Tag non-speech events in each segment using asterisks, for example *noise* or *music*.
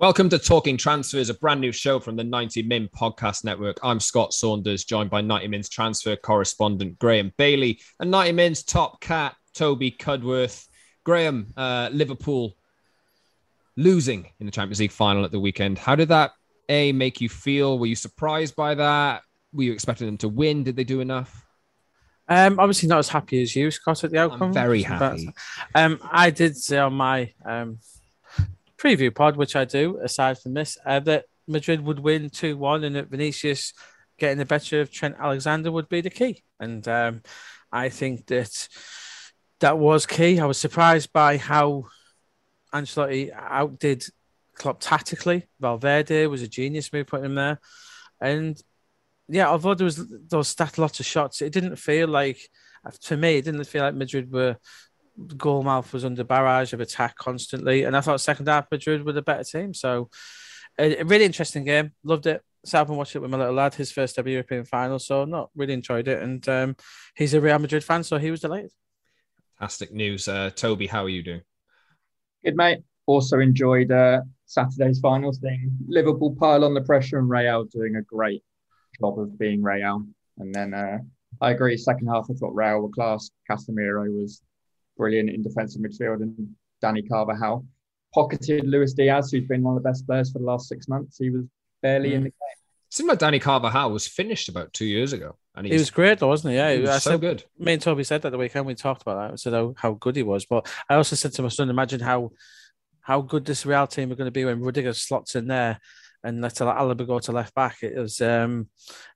Welcome to Talking Transfers, a brand new show from the 90 Min Podcast Network. I'm Scott Saunders, joined by 90 Min's transfer correspondent Graeme Bailey and 90 Min's top cat Toby Cudworth. Graeme, uh, Liverpool losing in the Champions League final at the weekend. How did that a make you feel? Were you surprised by that? Were you expecting them to win? Did they do enough? Um, obviously not as happy as you, Scott, at the outcome. I'm very happy. But, um, I did say on my um, preview pod, which I do, aside from this, uh, that Madrid would win 2 1 and that Vinicius getting the better of Trent Alexander would be the key. And um, I think that that was key. I was surprised by how Ancelotti outdid Klopp tactically. Valverde was a genius move putting him there. And yeah, although there was those stat lots of shots, it didn't feel like, to me, it didn't feel like Madrid were goalmouth was under barrage of attack constantly, and I thought second half Madrid were the better team. So, a, a really interesting game. Loved it. Sat up and watched it with my little lad. His first ever European final, so not really enjoyed it. And um, he's a Real Madrid fan, so he was delighted. Fantastic news, uh, Toby. How are you doing? Good, mate. Also enjoyed uh, Saturday's final thing. Liverpool pile on the pressure, and Real doing a great job of being Real. And then uh, I agree. Second half, I thought Real were class. Casemiro was brilliant in defensive midfield, and Dani Carvajal pocketed Luis Diaz, who's been one of the best players for the last six months. He was barely mm. in the game. It seemed like Dani Carvajal was finished about two years ago. And he was great, though, wasn't he? Yeah, he was I so said, good. Me and Toby said that the weekend we talked about that. I said how, how good he was, but I also said to my son, imagine how how good this Real team are going to be when Rudiger slots in there and let Alaba go to left back. It was um,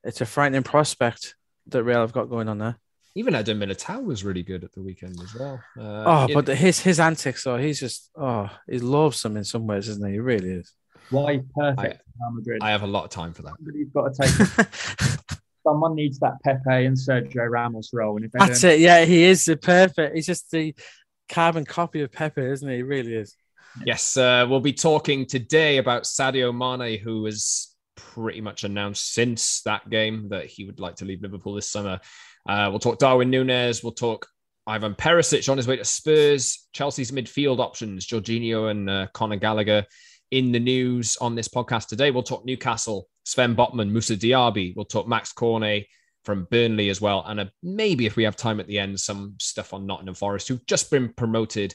it's a frightening prospect that Real have got going on there. Even Eder Militao was really good at the weekend as well. Uh, oh, but his his antics, though, he's just oh, he loves them in some ways, isn't he? He really is. Why perfect I, Madrid? I have a lot of time for that. Somebody's got to take. *laughs* Someone needs that Pepe and Sergio Ramos role, and if that's it, yeah, he is the perfect. He's just the carbon copy of Pepe, isn't he? He really is. Yes, uh, we'll be talking today about Sadio Mane, who has pretty much announced since that game that he would like to leave Liverpool this summer. Uh, we'll talk Darwin Nunez. We'll talk Ivan Perisic on his way to Spurs. Chelsea's midfield options, Jorginho and uh, Conor Gallagher in the news on this podcast today. We'll talk Newcastle, Sven Botman, Moussa Diaby. We'll talk Max Cornet from Burnley as well. And uh, maybe if we have time at the end, some stuff on Nottingham Forest, who've just been promoted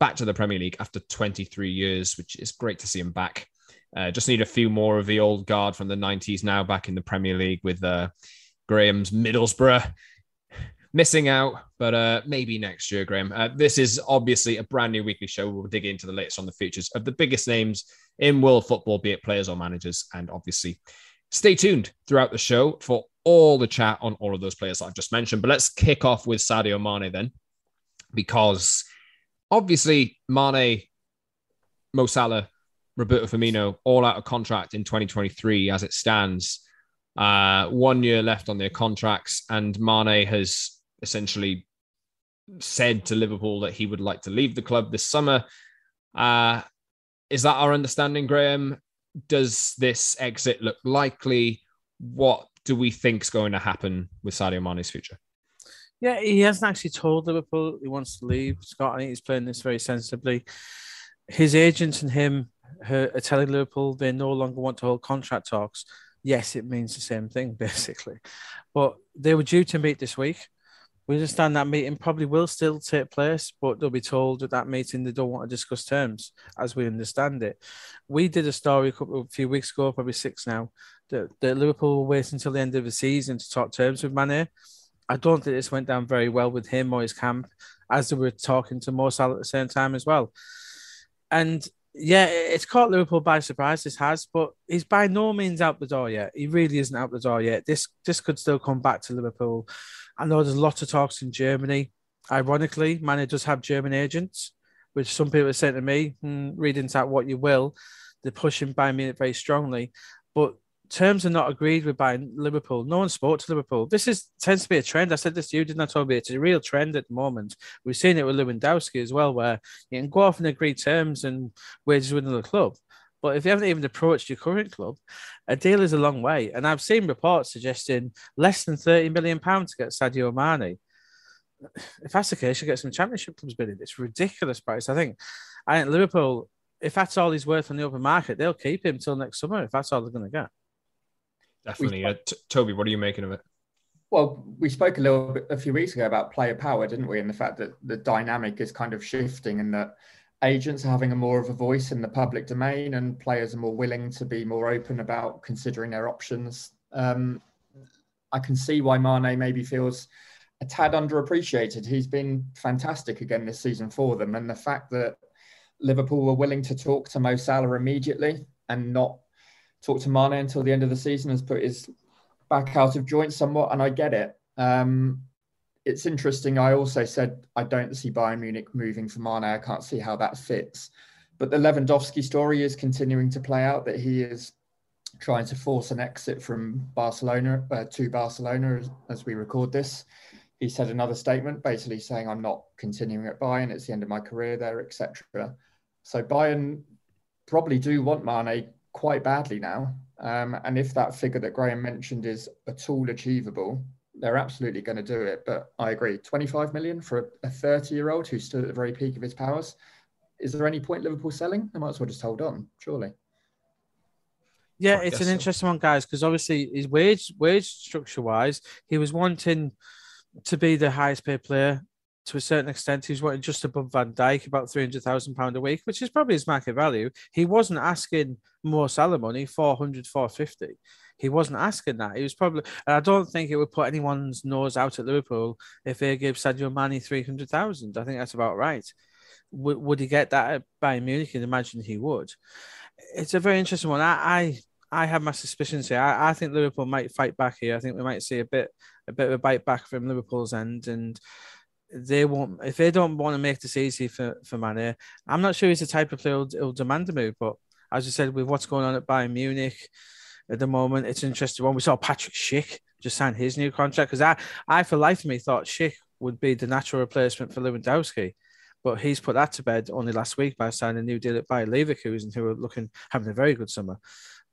back to the Premier League after 23 years, which is great to see him back. Uh, just need a few more of the old guard from the 90s now back in the Premier League with uh, Graeme's Middlesbrough missing out, but uh, maybe next year, Graeme. Uh, this is obviously a brand new weekly show. We'll dig into the latest on the futures of the biggest names in world football, be it players or managers. And obviously, stay tuned throughout the show for all the chat on all of those players that I've just mentioned. But let's kick off with Sadio Mane then, because obviously, Mane, Mo Salah, Roberto Firmino, all out of contract in 2023 as it stands. Uh, one year left on their contracts, and Mane has essentially said to Liverpool that he would like to leave the club this summer. Uh, is that our understanding, Graeme? Does this exit look likely? What do we think is going to happen with Sadio Mane's future? Yeah, he hasn't actually told Liverpool he wants to leave. Scott, I think he's playing this very sensibly. His agents and him are telling Liverpool they no longer want to hold contract talks. Yes, it means the same thing, *laughs* basically. But they were due to meet this week. We understand that meeting probably will still take place, but they'll be told at that meeting they don't want to discuss terms, as we understand it. We did a story a couple a few weeks ago, probably six now, that, that Liverpool will wait until the end of the season to talk terms with Mane. I don't think this went down very well with him or his camp, as they were talking to Mo Salah at the same time as well. And yeah, it's caught Liverpool by surprise. This has, but he's by no means out the door yet. He really isn't out the door yet. This this could still come back to Liverpool. I know there's lots of talks in Germany. Ironically, Mane does have German agents, which some people are saying to me, hmm, read into that what you will. They're pushing Bayern Munich very strongly, but terms are not agreed with by Liverpool. No one spoke to Liverpool. This is tends to be a trend. I said this to you, didn't I, Toby? It's a real trend at the moment. We've seen it with Lewandowski as well, where you can go off and agree terms and wages with another club. But if you haven't even approached your current club, a deal is a long way. And I've seen reports suggesting less than 30 million pounds to get Sadio Mane. If that's the case, you get some championship clubs bidding. It's ridiculous price. I think I think Liverpool, if that's all he's worth on the open market, they'll keep him till next summer if that's all they're going to get. Definitely. Uh, T- Toby, what are you making of it? Well, we spoke a little bit a few weeks ago about player power, didn't we? And the fact that the dynamic is kind of shifting and that agents are having a more of a voice in the public domain and players are more willing to be more open about considering their options. Um, I can see why Mane maybe feels a tad underappreciated. He's been fantastic again this season for them. And the fact that Liverpool were willing to talk to Mo Salah immediately and not talk to Mane until the end of the season has put his back out of joint somewhat, and I get it. Um, it's interesting. I also said I don't see Bayern Munich moving for Mane. I can't see how that fits. But the Lewandowski story is continuing to play out that he is trying to force an exit from Barcelona uh, to Barcelona as, as, we record this. He said another statement basically saying, I'm not continuing at Bayern. It's the end of my career there, etc. So Bayern probably do want Mane quite badly now. Um, and if that figure that Graeme mentioned is at all achievable, they're absolutely going to do it. But I agree, 25 million for a 30 year old who's still at the very peak of his powers. Is there any point Liverpool selling? They might as well just hold on, surely. Yeah, it's an so. interesting one, guys, because obviously his wage wage structure wise, he was wanting to be the highest paid player to a certain extent, he's wanting just above Van Dijk, about three hundred thousand pound a week, which is probably his market value. He wasn't asking more salary money, 400, 450. He wasn't asking that. He was probably, and I don't think it would put anyone's nose out at Liverpool if they gave Sadio Mane three hundred thousand. I think that's about right. W- would he get that at Bayern Munich? And imagine he would. It's a very interesting one. I, I I have my suspicions here. I, I, think Liverpool might fight back here. I think we might see a bit a bit of a bite back from Liverpool's end, and they won't if they don't want to make this easy for for Mane. I'm not sure he's the type of player who'll, who'll demand a move, but as I said, with what's going on at Bayern Munich at the moment, it's an interesting. When we saw Patrick Schick just sign his new contract, because I, I for life of me thought Schick would be the natural replacement for Lewandowski, but he's put that to bed only last week by signing a new deal at Bayer Leverkusen, who are looking having a very good summer.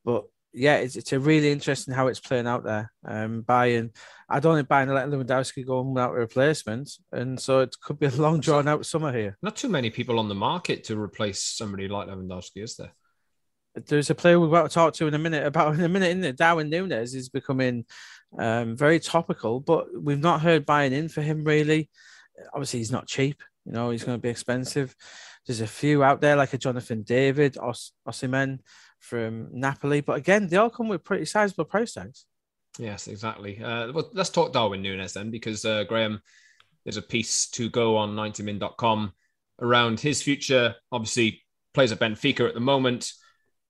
But yeah, it's, it's a really interesting how it's playing out there. Um, Bayern, I don't think Bayern let Lewandowski go without a replacement, and so it could be a long drawn out summer here. Not too many people on the market to replace somebody like Lewandowski, is there? There's a player we're about to talk to in a minute about in a minute. In it, Darwin Nunez is becoming um, very topical, but we've not heard Bayern in for him really. Obviously, he's not cheap. You know, he's going to be expensive. There's a few out there like a Jonathan David, Os- Osimhen from Napoli. But again, they all come with pretty sizable price tags. Yes, exactly. Uh, well, let's talk Darwin Nunez then, because uh, Graeme, there's a piece to go on 90min.com around his future. Obviously, plays at Benfica at the moment.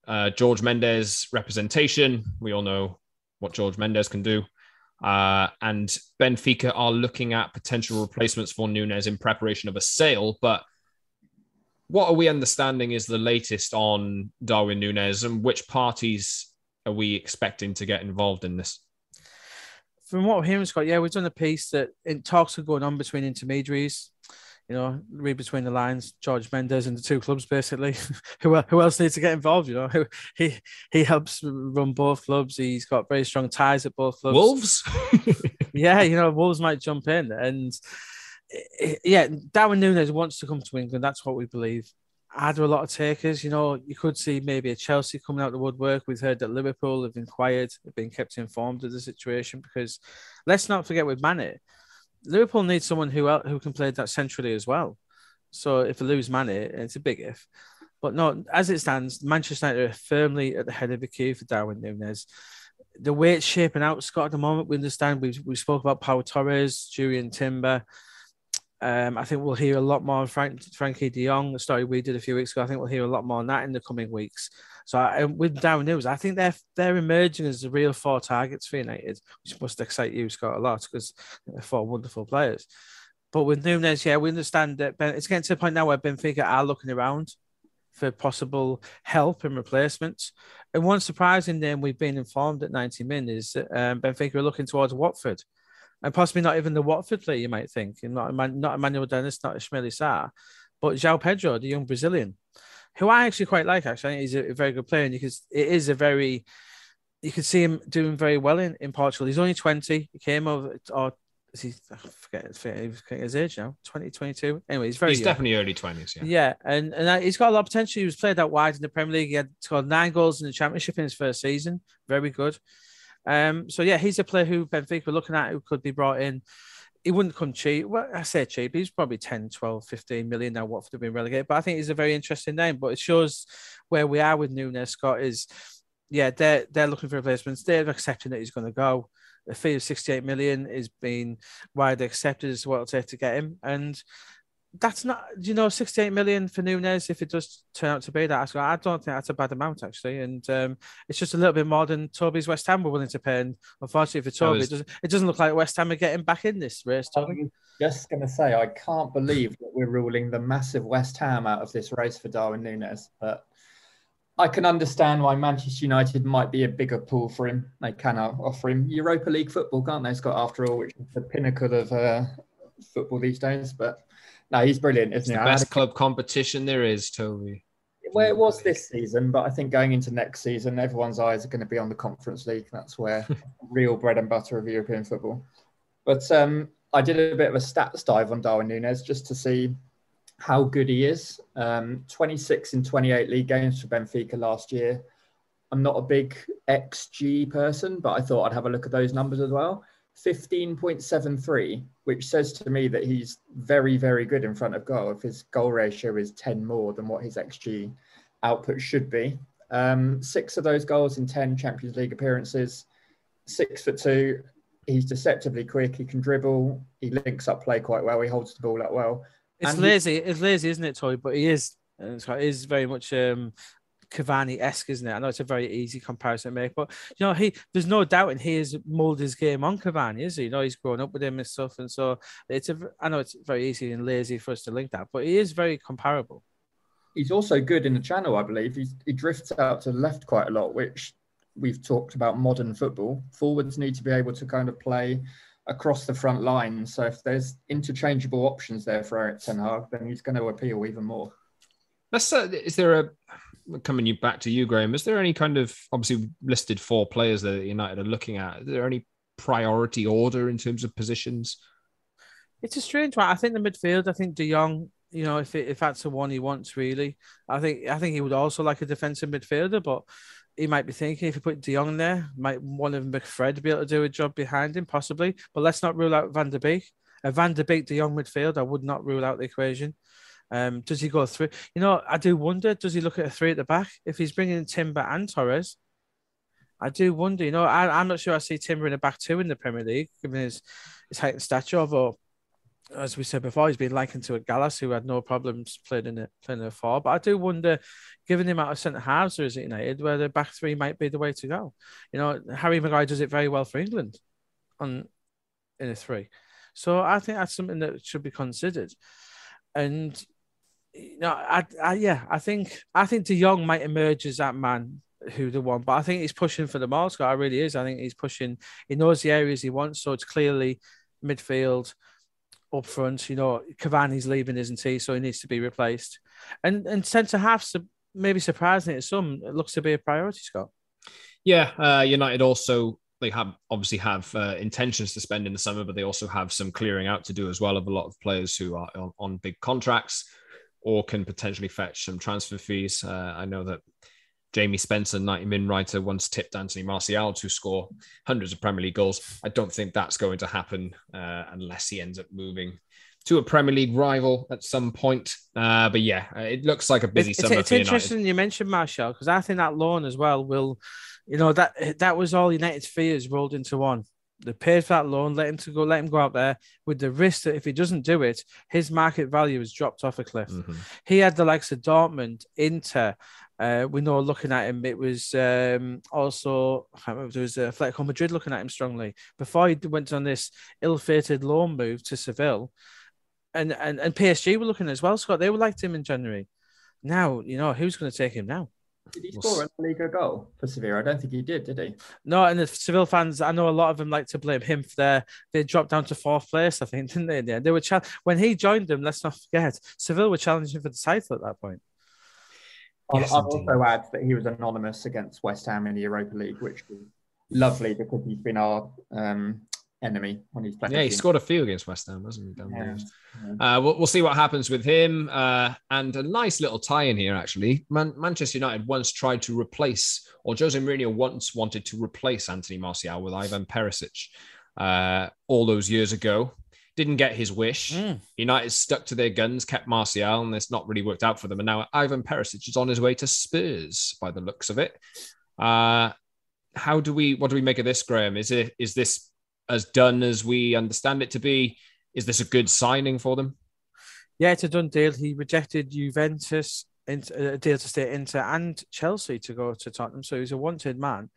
Uh, George Mendes representation. We all know what George Mendes can do. Uh, and Benfica are looking at potential replacements for Nunez in preparation of a sale. But what are we understanding is the latest on Darwin Nunez and which parties are we expecting to get involved in this? From what we're hearing, Scott, yeah, we've done a piece that in talks are going on between intermediaries. you know, read between the lines, George Mendes and the two clubs basically. *laughs* who who else needs to get involved? You know, *laughs* he he helps run both clubs. He's got very strong ties at both clubs. Wolves, *laughs* yeah, you know, Wolves might jump in, and Eh, eh, yeah, Darwin Nunez wants to come to England. That's what we believe. Are there a lot of takers? You know, you could see maybe a Chelsea coming out the woodwork. We've heard that Liverpool have inquired, have been kept informed of the situation because let's not forget with Mane Liverpool needs someone who who can play that centrally as well. So if they lose Mane, it's a big if. But no, as it stands, Manchester United are firmly at the head of the queue for Darwin Nunez. The way it's shaping out, Scott, at the moment, we understand we we spoke about Pau Torres, Jurrien Timber. Um, I think we'll hear a lot more on Frank, Frenkie de Jong, the story we did a few weeks ago. I think we'll hear a lot more on that in the coming weeks. So I, with Darwin Nunez, I think they're they're emerging as the real four targets for United, which must excite you, Scott, a lot because they're four wonderful players. But with Nunez, yeah, we understand that ben, it's getting to the point now where Benfica are looking around for possible help and replacements. And one surprising name we've been informed at 90 min is um, Benfica are looking towards Watford. And possibly not even the Watford player, you might think, and not, not Emmanuel Dennis, not Ismaila Sarr, but João Pedro, the young Brazilian who I actually quite like. Actually, I think he's a, very good player, and because it is a very, you can see him doing very well in, in Portugal. He's only twenty. He came over, or is he? I forget, his age now. 20, 22. Anyway, he's very. He's young. definitely early twenties. Yeah. Yeah, and and he's got a lot of potential. He was played out wide in the Premier League. He had scored nine goals in the Championship in his first season. Very good. Um, so yeah, he's a player who Benfica were looking at who could be brought in he wouldn't come cheap. Well, I say cheap. He's probably 10, 12, 15 million now. Watford have been relegated, but I think he's a very interesting name. But it shows where we are with Nunez. Scott is, yeah, they're they're looking for replacements. They're accepting that he's going to go. The fee of 68 million is being widely accepted as what it'll take to get him, and that's not, you know, 68 million for Nunez. If it does turn out to be that, I don't think that's a bad amount actually. And um, it's just a little bit more than Toby's West Ham were willing to pay. And unfortunately for Toby, was... it, doesn't, it doesn't look like West Ham are getting back in this race. Toby. just going to say, I can't believe that we're ruling the massive West Ham out of this race for Darwin Nunez. But I can understand why Manchester United might be a bigger pool for him. They can offer him Europa League football, can't they, Scott? After all, which is the pinnacle of uh, football these days. But no, he's brilliant, isn't he? The best club competition there is, Toby. Well, it was this season, but I think going into next season, everyone's eyes are going to be on the Conference League. That's where *laughs* real bread and butter of European football. But um, I did a bit of a stats dive on Darwin Nunez just to see how good he is. Um, 26 in 28 league games for Benfica last year. I'm not a big XG person, but I thought I'd have a look at those numbers as well. 15.73, which says to me that he's very, very good in front of goal. If his goal ratio is 10 more than what his XG output should be. Um, six of those goals in 10 Champions League appearances. Six for two. He's deceptively quick. He can dribble. He links up play quite well. He holds the ball up well. It's and lazy. He, it's lazy, isn't it, Toy? But he is. It is very much um, Cavani esque, isn't it? I know it's a very easy comparison to make, but you know, he there's no doubt, and he has molded his game on Cavani, is he? You know, he's grown up with him and stuff, and so it's a. I know it's very easy and lazy for us to link that, but he is very comparable. He's also good in the channel, I believe. He's, he drifts out to the left quite a lot, which we've talked about modern football. Forwards need to be able to kind of play across the front line. So if there's interchangeable options there for Erik Ten Hag, then he's going to appeal even more. Uh, is there a coming you back to you, Graeme? Is there any kind of obviously listed four players that United are looking at? Is there any priority order in terms of positions? It's a strange one. I think the midfield. I think De Jong. You know, if it, if that's the one he wants, really, I think I think he would also like a defensive midfielder, but he might be thinking if you put De Jong there, might one of McFred be able to do a job behind him, possibly. But let's not rule out Van der Beek. A Van der Beek, De Jong midfield, I would not rule out the equation. Um, does he go through? You know, I do wonder. Does he look at a three at the back if he's bringing Timber and Torres? I do wonder. You know, I, am not sure I see Timber in a back two in the Premier League, given his his height and stature. Although, as we said before, he's been likened to a Gallas who had no problems playing in a playing in a four. But I do wonder, given the amount of centre halves there is at United, where the back three might be the way to go. You know, Harry Maguire does it very well for England on in a three. So I think that's something that should be considered. And no, I, I, yeah, I think I think De Jong might emerge as that man who the one, but I think he's pushing for the miles. I really is. I think he's pushing. He knows the areas he wants, so it's clearly midfield, up front. You know, Cavani's leaving, isn't he? So he needs to be replaced. And and centre half, maybe surprising to some, it looks to be a priority, Scott. Yeah, uh, United also they have obviously have uh, intentions to spend in the summer, but they also have some clearing out to do as well of a lot of players who are on, on big contracts or can potentially fetch some transfer fees. Uh, I know that Jamie Spencer, 90 min writer, once tipped Anthony Martial to score hundreds of Premier League goals. I don't think that's going to happen uh, unless he ends up moving to a Premier League rival at some point. Uh, but yeah, it looks like a busy it's, summer. It's, it's interesting you mentioned Martial because I think that loan as well will, you know, that that was all United's fears rolled into one. They paid for that loan, let him to go, let him go out there with the risk that if he doesn't do it, his market value has dropped off a cliff. Mm-hmm. He had the likes of Dortmund, Inter, uh, we know looking at him, it was um, also remember, there was a Atletico Madrid looking at him strongly before he went on this ill-fated loan move to Seville, and and and PSG were looking as well. Scott, they were liked him in January. Now you know who's going to take him now. Did he score a Liga goal for Seville? I don't think he did. Did he? No, and the Seville fans, I know a lot of them like to blame him for their. They dropped down to fourth place, I think, *laughs* didn't they? Yeah, they were ch- when he joined them. Let's not forget, Seville were challenging for the title at that point. I'll, yes, I'll also add that he was anonymous against West Ham in the Europa League, which was lovely because he's been our um, enemy when he's playing. Yeah, he scored a few against West Ham, hasn't he? Yeah. Uh, we'll, we'll, see what happens with him. Uh, and a nice little tie in here, actually. Man- Manchester United once tried to replace, or Jose Mourinho once wanted to replace Anthony Martial with Ivan Perisic uh, all those years ago didn't get his wish. Mm. United stuck to their guns, kept Martial, and it's not really worked out for them. And now Ivan Perisic is on his way to Spurs by the looks of it. Uh, how do we? What do we make of this, Graeme? Is it is this as done as we understand it to be? Is this a good signing for them? Yeah, it's a done deal. He rejected Juventus, and uh, a deal to stay Inter and Chelsea to go to Tottenham, so he's a wanted man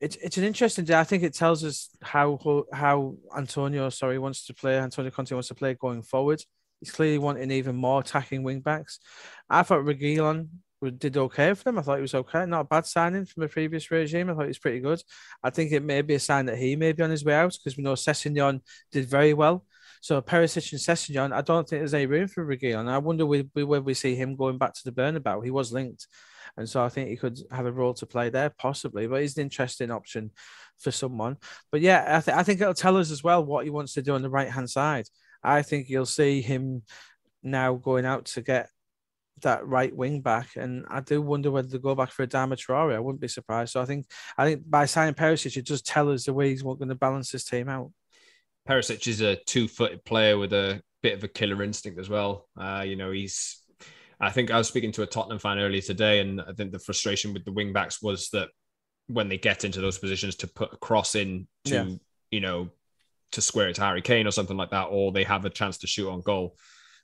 it's it's an interesting day. I think it tells us how how Antonio, sorry, wants to play. Antonio Conte wants to play going forward. He's clearly wanting even more attacking wing backs. I thought Reguilon did okay for them. I thought he was okay. Not a bad signing from the previous regime. I thought he was pretty good. I think it may be a sign that he may be on his way out because we know Sessegnon did very well. So Perisic and Sessegnon, I don't think there's any room for Reguilon. I wonder whether we see him going back to the Bernabeu. He was linked. And so I think he could have a role to play there, possibly. But he's an interesting option for someone. But yeah, I, th- I think it'll tell us as well what he wants to do on the right hand side. I think you'll see him now going out to get that right wing back, and I do wonder whether to go back for a Traore. I wouldn't be surprised. So I think I think by signing Perisic, it does tell us the way he's going to balance his team out. Perisic is a two-footed player with a bit of a killer instinct as well. Uh, you know, he's I think I was speaking to a Tottenham fan earlier today, and I think the frustration with the wing backs was that when they get into those positions to put a cross in to, yeah. you know, to square it to Harry Kane or something like that, or they have a chance to shoot on goal.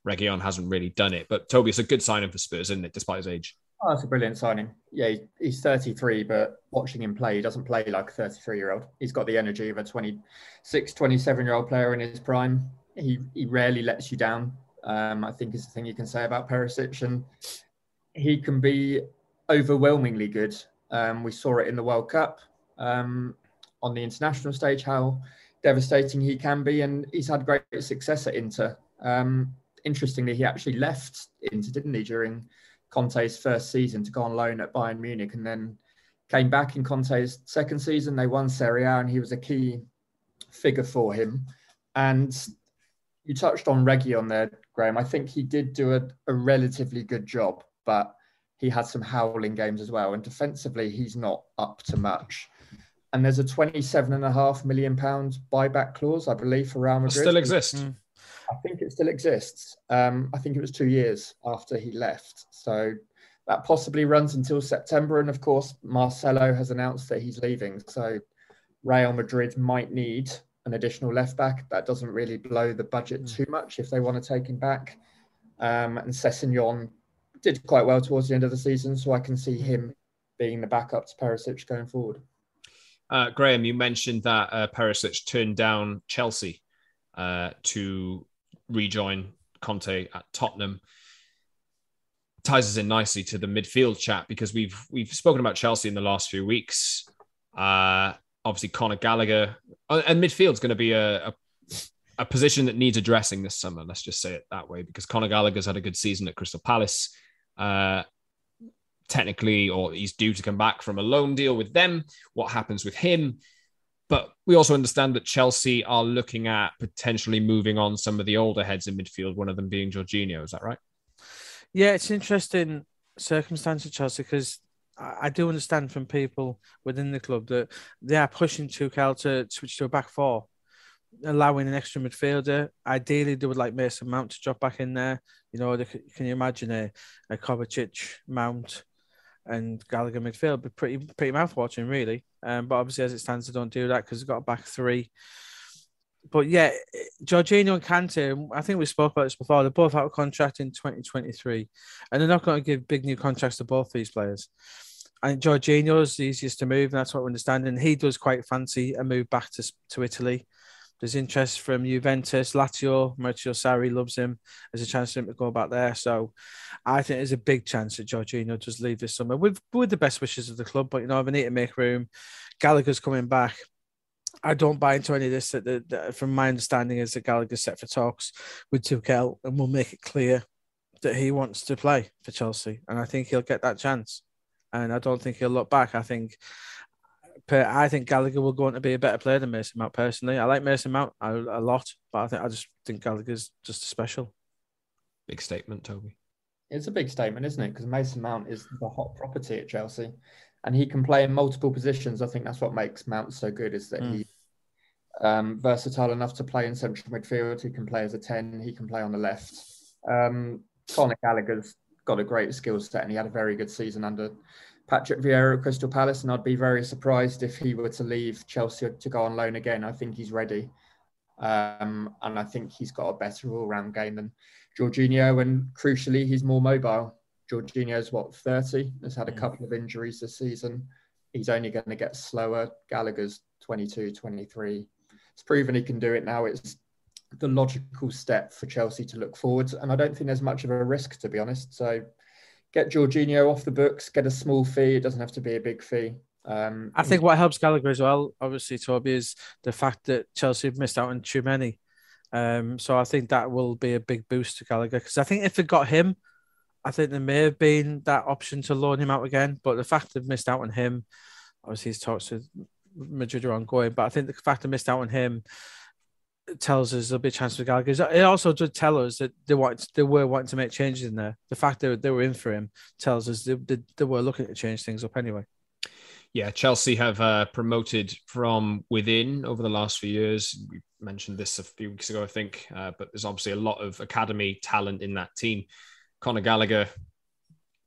Reguilon hasn't really done it, but Toby, it's a good signing for Spurs, isn't it, despite his age? Oh, that's a brilliant signing. Yeah, he's 33, but watching him play, he doesn't play like a 33 year old. He's got the energy of a 26, 27 year old player in his prime. He, he rarely lets you down um, I think is the thing you can say about Perisic. And he can be overwhelmingly good. Um, we saw it in the World Cup um, on the international stage, how devastating he can be. And he's had great success at Inter. Um, interestingly, he actually left Inter, didn't he, during Conte's first season to go on loan at Bayern Munich and then came back in Conte's second season. They won Serie A and he was a key figure for him. And you touched on Reggie on there, Graeme. I think he did do a, a relatively good job, but he had some howling games as well. And defensively, he's not up to much. And there's a 27.5 million pounds buyback clause, I believe, for Real Madrid. It still exists. Mm. I think it still exists. Um, I think it was two years after he left. So that possibly runs until September. And of course, Marcelo has announced that he's leaving. So Real Madrid might need an additional left back. That doesn't really blow the budget mm. too much if they want to take him back. Um, and Sessegnon did quite well towards the end of the season, so I can see him being the backup to Perisic going forward. Uh, Graeme, you mentioned that uh, Perisic turned down Chelsea uh, to rejoin Conte at Tottenham. Ties us in nicely to the midfield chat because we've we've spoken about Chelsea in the last few weeks. Uh, obviously Conor Gallagher uh, and midfield's going to be a, a a position that needs addressing this summer. Let's just say it that way, because Conor Gallagher's had a good season at Crystal Palace. Uh, technically, or he's due to come back from a loan deal with them. What happens with him? But we also understand that Chelsea are looking at potentially moving on some of the older heads in midfield, one of them being Jorginho. Is that right? Yeah, it's interesting circumstance at Chelsea because I do understand from people within the club that they are pushing Tuchel to switch to a back four, allowing an extra midfielder. Ideally, they would like Mason Mount to drop back in there. You know, can you imagine a, a Kovacic, Mount, and Gallagher midfield? Be pretty pretty mouth watching, really. Um, but obviously, as it stands, they don't do that because they've got a back three. But yeah, Jorginho and Kante, I think we spoke about this before. They're both out of contract in 2023, and they're not going to give big new contracts to both these players. And Jorginho's the easiest to move, and that's what we understand. And he does quite fancy a move back to, to Italy. There's interest from Juventus, Lazio, Maurizio Sarri loves him. There's a chance for him to go back there. So I think there's a big chance that Jorginho does leave this summer with, with the best wishes of the club. But, you know, they need to make room. Gallagher's coming back. I don't buy into any of this. That, that from my understanding, is that Gallagher's set for talks with Tuchel and will make it clear that he wants to play for Chelsea. And I think he'll get that chance. And I don't think he'll look back. I think I think Gallagher will go on to be a better player than Mason Mount personally. I like Mason Mount a, a lot, but I think I just think Gallagher's just a special. Big statement, Toby. It's a big statement, isn't it? Because Mason Mount is the hot property at Chelsea, and he can play in multiple positions. I think that's what makes Mount so good is that mm. he um, versatile enough to play in central midfield. He can play as a ten. He can play on the left. Um, Conor Gallagher's got a great skill set, and he had a very good season under Patrick Vieira at Crystal Palace, and I'd be very surprised if he were to leave Chelsea to go on loan again. I think he's ready, um, and I think he's got a better all-round game than Jorginho, and crucially, he's more mobile. Jorginho's what 30, has had a couple of injuries this season. He's only going to get slower. Gallagher's 22, 23. It's proven he can do it now. It's the logical step for Chelsea to look forward, and I don't think there's much of a risk, to be honest. So get Jorginho off the books, get a small fee. It doesn't have to be a big fee. Um, I think what helps Gallagher as well, obviously, Toby, is the fact that Chelsea have missed out on Tchouameni. Um, so I think that will be a big boost to Gallagher because I think if they got him, I think there may have been that option to loan him out again. But the fact they've missed out on him, obviously, his talks with Madrid are ongoing. But I think the fact they missed out on him tells us there'll be a chance for Gallagher. It also did tell us that they want they were wanting to make changes in there. The fact that they were in for him tells us they, they, they were looking to change things up anyway. Yeah, Chelsea have uh, promoted from within over the last few years. We mentioned this a few weeks ago, I think, uh, but there's obviously a lot of academy talent in that team. Conor Gallagher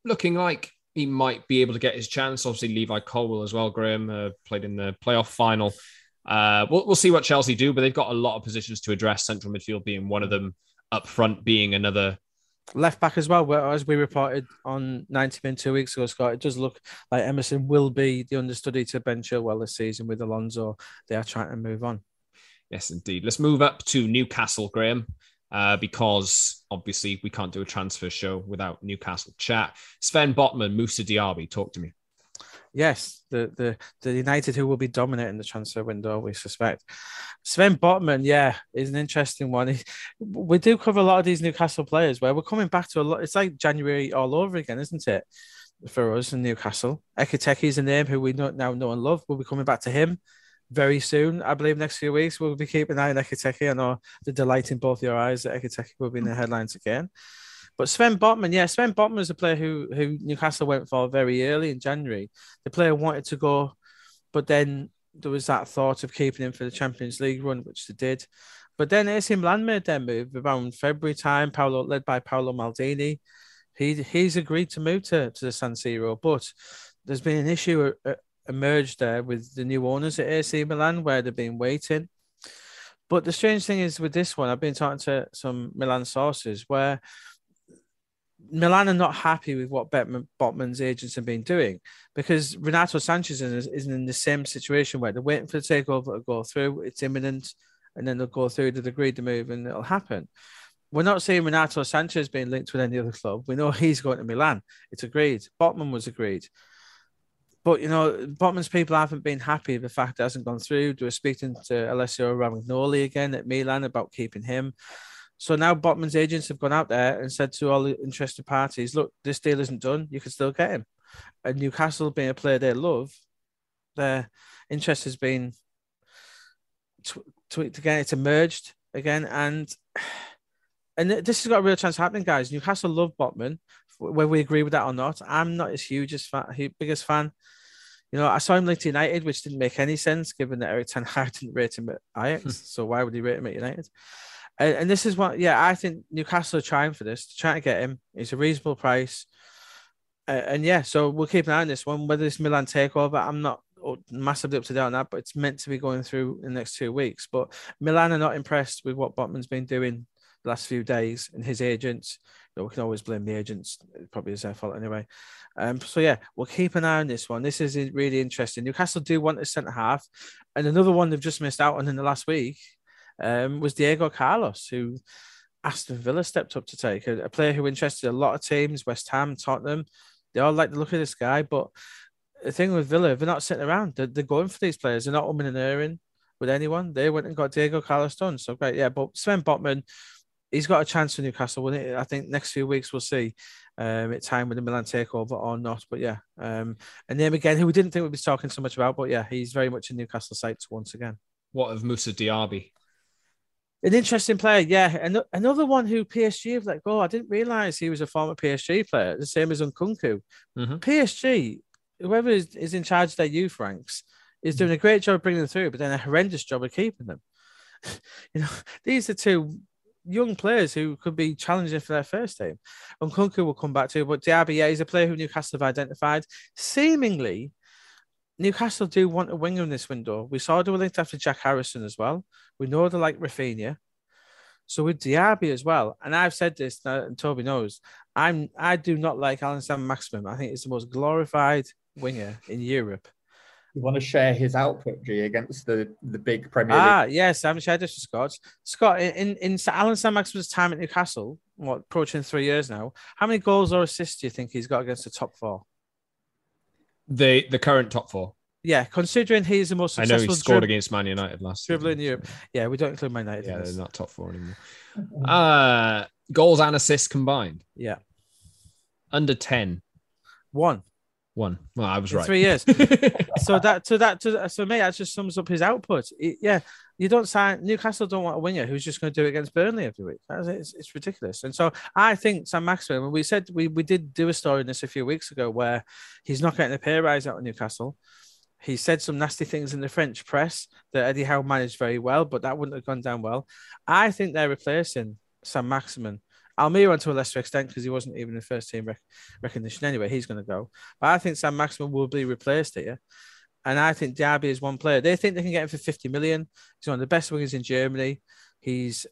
looking like he might be able to get his chance. Obviously, Levi Colwill as well. Graham uh, played in the playoff final uh, we'll, we'll see what Chelsea do, but they've got a lot of positions to address. Central midfield being one of them, up front being another. Left back as well, as we reported on 90 min two weeks ago, Scott, it does look like Emerson will be the understudy to Ben Chilwell this season with Alonso. They are trying to move on. Yes, indeed. Let's move up to Newcastle, Graeme, uh, because obviously we can't do a transfer show without Newcastle chat. Sven Botman, Moussa Diaby, talk to me yes, the the the United who will be dominating the transfer window, we suspect. Sven Botman, yeah, is an interesting one. We do cover a lot of these Newcastle players where we're coming back to a lot. It's like January all over again, isn't it? For us in Newcastle, Ekitike is a name who we know, now know and love. We'll be coming back to him very soon. I believe next few weeks we'll be keeping an eye on Ekitike. I know the delight in both your eyes that Ekitike will be in the headlines again. But Sven Botman, yeah, Sven Botman is a player who who Newcastle went for very early in January. The player wanted to go, but then there was that thought of keeping him for the Champions League run, which they did. But then AC Milan made their move around February time, Paolo led by Paolo Maldini. He he's agreed to move to, to the San Siro, but there's been an issue uh, emerged there with the new owners at AC Milan where they've been waiting. But the strange thing is with this one, I've been talking to some Milan sources where Milan are not happy with what Botman's agents have been doing because Renato Sanches is, is in the same situation where they're waiting for the takeover to go through. It's imminent, and then they'll go through. They've agreed to move, and it'll happen. We're not seeing Renato Sanches being linked with any other club. We know he's going to Milan. It's agreed. Botman was agreed. but you know, Botman's people haven't been happy with the fact it hasn't gone through. They were speaking to Alessio Romagnoli again at Milan about keeping him. So now Botman's agents have gone out there and said to all the interested parties, look, this deal isn't done. You can still get him. And Newcastle being a player they love, their interest has been tweaked again. It's emerged again. And *sighs* and this has got a real chance happening, guys. Newcastle love Botman, whether we agree with that or not. I'm not as huge as fan, biggest fan. You know, I saw him linked to United, which didn't make any sense given that Erik Ten Hag *laughs* didn't rate him at Ajax. *laughs* so why would he rate him at United? And, and, this is what, yeah, I think Newcastle are trying for this, trying to get him. It's a reasonable price. Uh, and yeah, so we'll keep an eye on this one. Whether it's Milan takeover, I'm not massively up to date on that, but it's meant to be going through in the next two weeks. But Milan are not impressed with what Botman's been doing the last few days and his agents. You we can always blame the agents. It probably is their fault anyway. Um, so yeah, we'll keep an eye on this one. This is really interesting. Newcastle do want a centre half, and another one they've just missed out on in the last week um, was Diego Carlos, who Aston Villa stepped up to take a, a player who interested a lot of teams, West Ham, Tottenham. They all like the look of this guy, but the thing with Villa, they're not sitting around. They're, they're going for these players. They're not umming and erring with anyone. They went and got Diego Carlos done. So great, yeah. But Sven Botman, he's got a chance for Newcastle. Wouldn't he? I think next few weeks we'll see um, time with the Milan takeover or not. But yeah, um, and then again, who we didn't think we'd be talking so much about, but yeah, he's very much in Newcastle sights once again. What of Moussa Diaby? An interesting player, yeah. And another one who PSG have let go. I didn't realize he was a former PSG player, the same as Nkunku. Mm-hmm. PSG, whoever is, is in charge of their youth ranks, is doing a great job of bringing them through, but then a horrendous job of keeping them. *laughs* you know, these are two young players who could be challenging for their first team. Nkunku will come back to, but Diaby, yeah, he's a player who Newcastle have identified. Seemingly, Newcastle do want a winger in this window. We saw they were linked after Jack Harrison as well. We know they like Raphinha. So with Diaby as well, and I've said this, and Toby knows, I'm I do not like Alan Saint-Maximin. I think it's the most glorified winger in Europe. You want to share his output, G, against the, the big Premier League? Ah, yes, I haven't shared this with Scott. Scott, in, in Alan Saint-Maximin's time at Newcastle, what, approaching three years now, how many goals or assists do you think he's got against the top four? The the current top four. Yeah, considering he's the most successful. I know he scored against Man United last dribbler in Europe. Yeah, we don't include Man United. Yeah, they're not top four anymore. uh goals and assists combined. Yeah. Under 10. One. One. Well, I was in right. Three years. *laughs* so that to that to, so me that just sums up his output. It, yeah, you don't sign Newcastle don't want a winger who's just going to do it against Burnley every week. It's, it's ridiculous. And so I think Saint-Maximin. We said we we did do a story in this a few weeks ago where he's not getting a pay rise out of Newcastle. He said some nasty things in the French press that Eddie Howe managed very well, but that wouldn't have gone down well. I think they're replacing Saint-Maximin Almiron to a lesser extent because he wasn't even in first team rec- recognition anyway. He's going to go. But I think Saint-Maximin will be replaced here. And I think Diaby is one player. They think they can get him for 50 million. He's one of the best wingers in Germany. He's,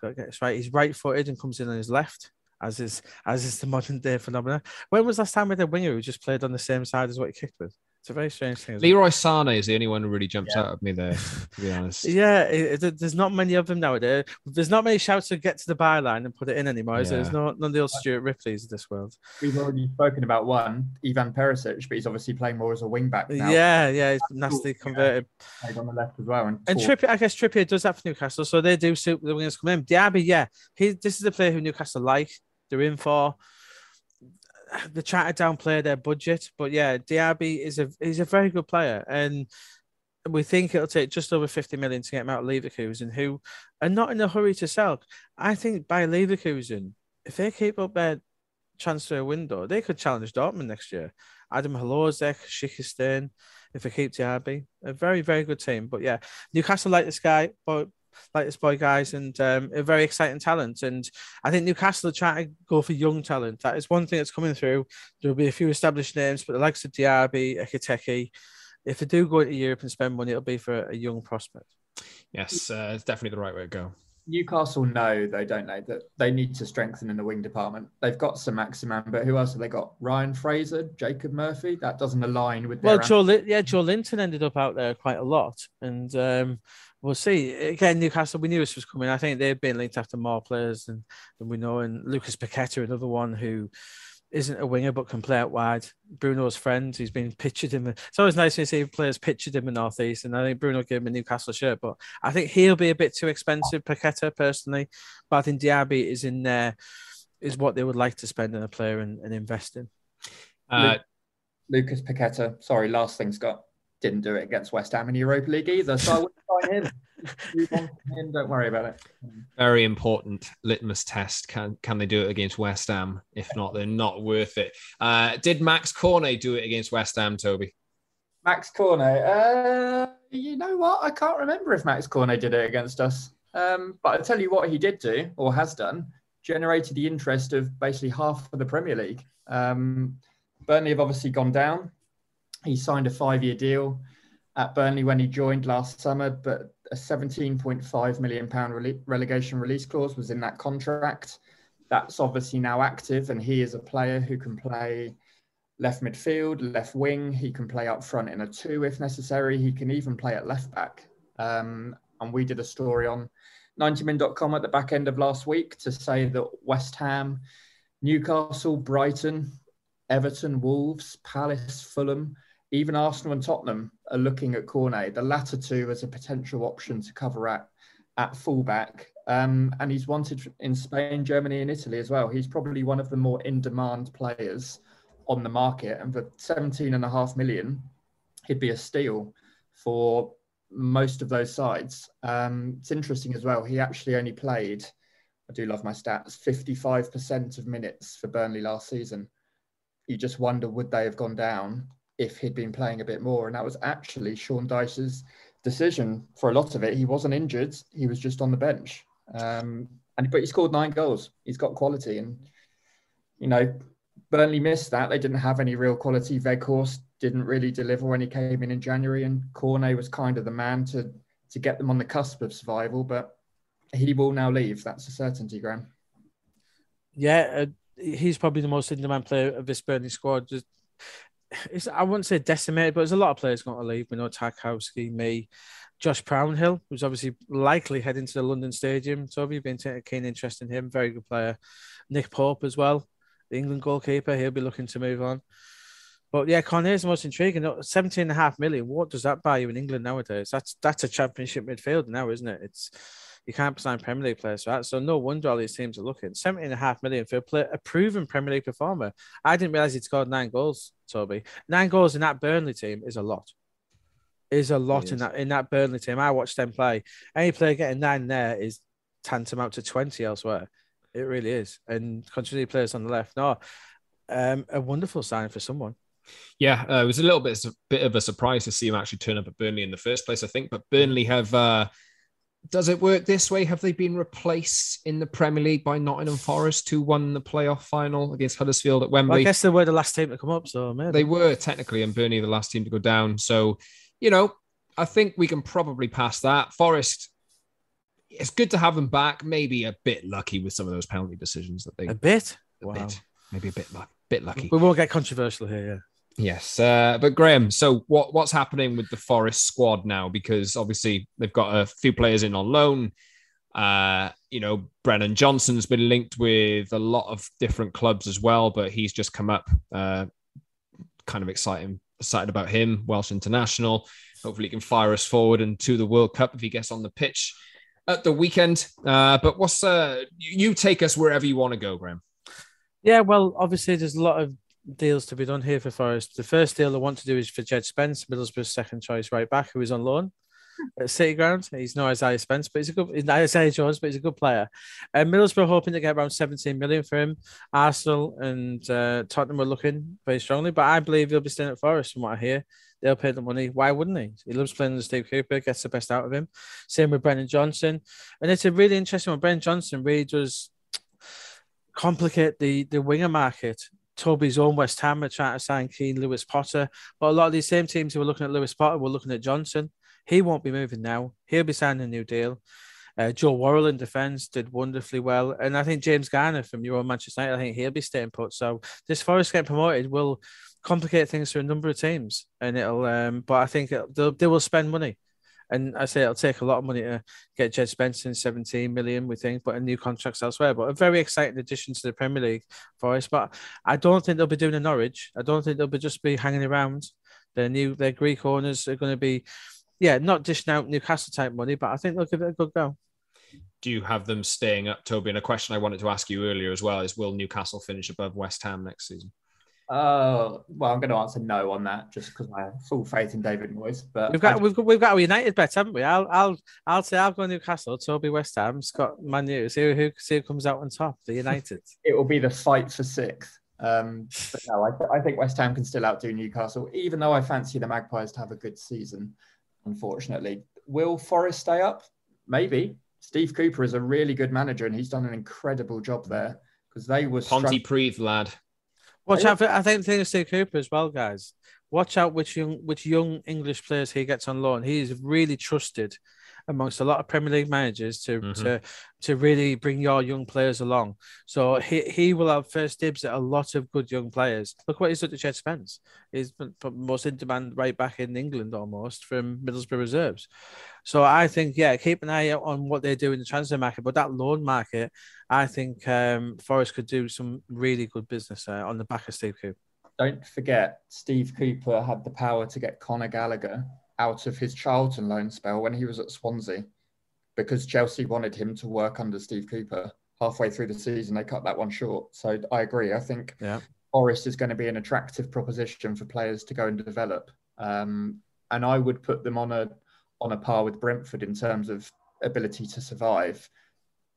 got to get this right, he's right footed and comes in on his left, as is as is the modern day phenomenon. When was last time with a winger who just played on the same side as what he kicked with? It's a very strange thing. Leroy Sané is the only one who really jumps yeah. out of me there, to be honest. *laughs* yeah, it, it, there's not many of them nowadays. There's not many shouts to get to the byline and put it in anymore. Yeah. There's no, none of the old Stuart Ripleys of this world. We've already spoken about one, Ivan Perisic, but he's obviously playing more as a wing back now. Yeah, yeah, he's nasty converted. Played on the left as well. And, and Trippier, I guess Trippier does that for Newcastle, so they do suit the wingers come in. Diaby, yeah, he this is the player who Newcastle like. They're in for *sighs* they try to downplay their budget, but yeah, Diaby is a he's a very good player, and we think it'll take just over 50 million to get him out of Leverkusen, who are not in a hurry to sell. I think by Leverkusen, if they keep up their transfer window, they could challenge Dortmund next year. Adam Hložek, Shikistan, if they keep Diaby, a very, very good team. But yeah, Newcastle like this guy, but like this boy, guys, and um, a very exciting talent. And I think Newcastle are trying to go for young talent. That is one thing that's coming through. There'll be a few established names, but the likes of Diaby, Ekitike, if they do go into Europe and spend money, it'll be for a young prospect. Yes, uh, it's definitely the right way to go. Newcastle know, though, don't they, that they need to strengthen in the wing department. They've got Saint-Maximin, but who else have they got? Ryan Fraser, Jacob Murphy. That doesn't align with. Well, Joe, yeah, Joelinton ended up out there quite a lot, and um, we'll see. Again, Newcastle, we knew this was coming. I think they've been linked after more players than, than we know. And Lucas Paqueta, another one who isn't a winger but can play out wide. Bruno's friend, he's been pictured in the. It's always nice when you see players pictured in the northeast, and I think Bruno gave him a Newcastle shirt, but I think he'll be a bit too expensive, Paqueta personally. But I think Diaby is in there, is what they would like to spend on a player and, and invest in. Uh, Lucas Paqueta, sorry, last thing, Scott, didn't do it against West Ham in the Europa League either, so I wouldn't sign him. *laughs* Move on from him, Don't worry about it. very important litmus test. Can can they do it against West Ham? If not, they're not worth it. Uh, did Max Cornet do it against West Ham, Toby? Max Cornet, uh, you know what? I can't remember if Max Cornet did it against us. Um, but I'll tell you what he did do, or has done, generated the interest of basically half of the Premier League. Um, Burnley have obviously gone down. He signed a five year deal at Burnley when he joined last summer, but a 17.5 million pound rele- relegation release clause was in that contract. That's obviously now active, and he is a player who can play left midfield, left wing. He can play up front in a two if necessary. He can even play at left back. Um, and we did a story on 90min.com at the back end of last week to say that West Ham, Newcastle, Brighton, Everton, Wolves, Palace, Fulham, even Arsenal and Tottenham are looking at Cornet, the latter two as a potential option to cover at at fullback. Um, and he's wanted in Spain, Germany, and Italy as well. He's probably one of the more in-demand players on the market. And for 17 and a half million, he'd be a steal for most of those sides. Um, it's interesting as well. He actually only played, I do love my stats, 55% of minutes for Burnley last season. You just wonder would they have gone down if he'd been playing a bit more? And that was actually Sean Dyche's decision for a lot of it. He wasn't injured; he was just on the bench. Um, and but he scored nine goals. He's got quality, and you know, Burnley missed that. They didn't have any real quality. Weghorst didn't really deliver when he came in in January, and Cornet was kind of the man to to get them on the cusp of survival. But he will now leave. That's a certainty, Graeme. Yeah, uh, he's probably the most in-demand player of this Burnley squad. Just, it's, I wouldn't say decimated, but there's a lot of players going to leave. We know Tarkowski, Mee, Josh Brownhill, who's obviously likely heading to the London Stadium. So have you been taking a keen interest in him? Very good player. Nick Pope as well, the England goalkeeper. He'll be looking to move on. But yeah, is the most intriguing. 17 and a half million. What does that buy you in England nowadays? That's that's a championship midfield now, isn't it? It's you can't sign Premier League players for that. So no wonder all these teams are looking. 17 and a half million for a, play, a proven Premier League performer. I didn't realize he'd scored nine goals, Toby. Nine goals in that Burnley team is a lot. Is a lot in that in that Burnley team. I watched them play. Any player getting nine there is tantamount to 20 elsewhere. It really is. And continuity players on the left. No, um, a wonderful sign for someone. Yeah, uh, it was a little bit, a bit of a surprise to see him actually turn up at Burnley in the first place, I think. But Burnley have uh, does it work this way? Have they been replaced in the Premier League by Nottingham Forest, who won the playoff final against Huddersfield at Wembley? Well, I guess they were the last team to come up, so maybe. they were technically, and Burnley the last team to go down. So, you know, I think we can probably pass that. Forest, it's good to have them back. Maybe a bit lucky with some of those penalty decisions that they a bit, a wow. bit, maybe a bit, lucky bit lucky. We won't get controversial here, yeah. Yes, uh, but Graeme, so what what's happening with the Forest squad now? Because obviously they've got a few players in on loan. Uh, you know, Brennan Johnson's been linked with a lot of different clubs as well, but he's just come up. Uh, kind of exciting, excited about him. Welsh international. Hopefully, he can fire us forward and to the World Cup if he gets on the pitch at the weekend. Uh, but what's uh, you take us wherever you want to go, Graeme? Yeah, well, obviously there's a lot of deals to be done here for Forest. The first deal I want to do is for Jed Spence, Middlesbrough's second choice right back, who is on loan at City Ground. He's no Isaiah Spence, but he's a good he's not Isaiah Jones, but he's a good player. And Middlesbrough hoping to get around 17 million for him. Arsenal and uh, Tottenham are looking very strongly, but I believe he'll be staying at Forest from what I hear. They'll pay the money. Why wouldn't he? He loves playing with Steve Cooper, gets the best out of him. Same with Brendan Johnson. And it's a really interesting one. Brendan Johnson really does complicate the the winger market Toby's own West Ham are trying to sign Keane, Lewis Potter. But a lot of these same teams who were looking at Lewis Potter were looking at Johnson. He won't be moving now. He'll be signing a new deal. Uh, Joe Worrell in defence did wonderfully well. And I think James Garner from your own Manchester United, I think he'll be staying put. So this Forest getting promoted will complicate things for a number of teams. And it'll, um, but I think it, they will spend money. And I say it'll take a lot of money to get Jed Spencer 17 million, we think, but a new contracts elsewhere. But a very exciting addition to the Premier League for us. But I don't think they'll be doing a Norwich. I don't think they'll be just be hanging around. Their new their Greek owners are going to be, yeah, not dishing out Newcastle type money, but I think they'll give it a good go. Do you have them staying up, Toby? And a question I wanted to ask you earlier as well is: Will Newcastle finish above West Ham next season? Uh, well, I'm going to answer no on that, just because I have full faith in David Moyes. But we've got I, we've got we've got a United bet, haven't we? I'll I'll I'll say I'll go Newcastle, Toby West Ham, Scott Man U. See who see who comes out on top. The United. *laughs* it will be the fight for sixth. Um, but no, I, I think West Ham can still outdo Newcastle, even though I fancy the Magpies to have a good season. Unfortunately, will Forest stay up? Maybe. Steve Cooper is a really good manager, and he's done an incredible job there because they were Pontypridd lad. Watch out! For, I think the thing is Steve Cooper as well, guys. Watch out which young which young English players he gets on loan. He is really trusted amongst a lot of Premier League managers to mm-hmm. to to really bring your young players along. So he, he will have first dibs at a lot of good young players. Look what he's done to Jed Spence. He's been most in demand right back in England almost from Middlesbrough reserves. So I think yeah, keep an eye out on what they do in the transfer market. But that loan market, I think um, Forest could do some really good business uh, on the back of Steve Cooper. Don't forget, Steve Cooper had the power to get Conor Gallagher out of his Charlton loan spell when he was at Swansea because Chelsea wanted him to work under Steve Cooper. Halfway through the season, they cut that one short. So I agree. I think yeah. Forest is going to be an attractive proposition for players to go and develop. Um, and I would put them on a on a par with Brentford in terms of ability to survive.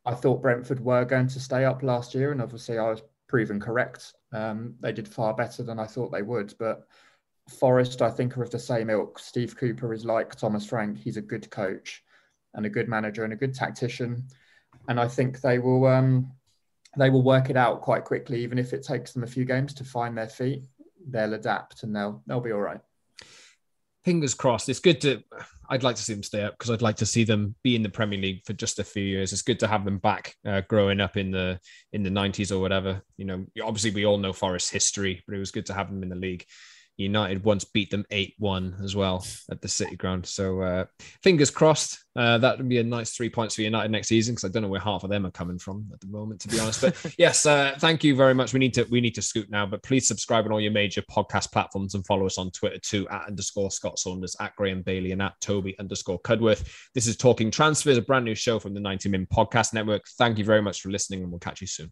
I thought Brentford were going to stay up last year, and obviously I was proven correct. Um, they did far better than I thought they would, but Forest, I think, are of the same ilk. Steve Cooper is like Thomas Frank. He's a good coach and a good manager and a good tactician. And I think they will um, they will work it out quite quickly, even if it takes them a few games to find their feet. They'll adapt and they'll they'll be all right. Fingers crossed. It's good to. I'd like to see them stay up because I'd like to see them be in the Premier League for just a few years. It's good to have them back, uh, growing up in the in the nineties or whatever. You know, obviously we all know Forest history, but it was good to have them in the league. United once beat them 8 1 as well at the City Ground. So uh, fingers crossed. Uh, that would be a nice three points for United next season because I don't know where half of them are coming from at the moment, to be honest. But *laughs* yes, uh, thank you very much. We need to we need to scoot now, but please subscribe on all your major podcast platforms and follow us on Twitter too at underscore Scott Saunders, at Graeme Bailey, and at Toby underscore Cudworth. This is Talking Transfers, a brand new show from the 90 Min Podcast Network. Thank you very much for listening, and we'll catch you soon.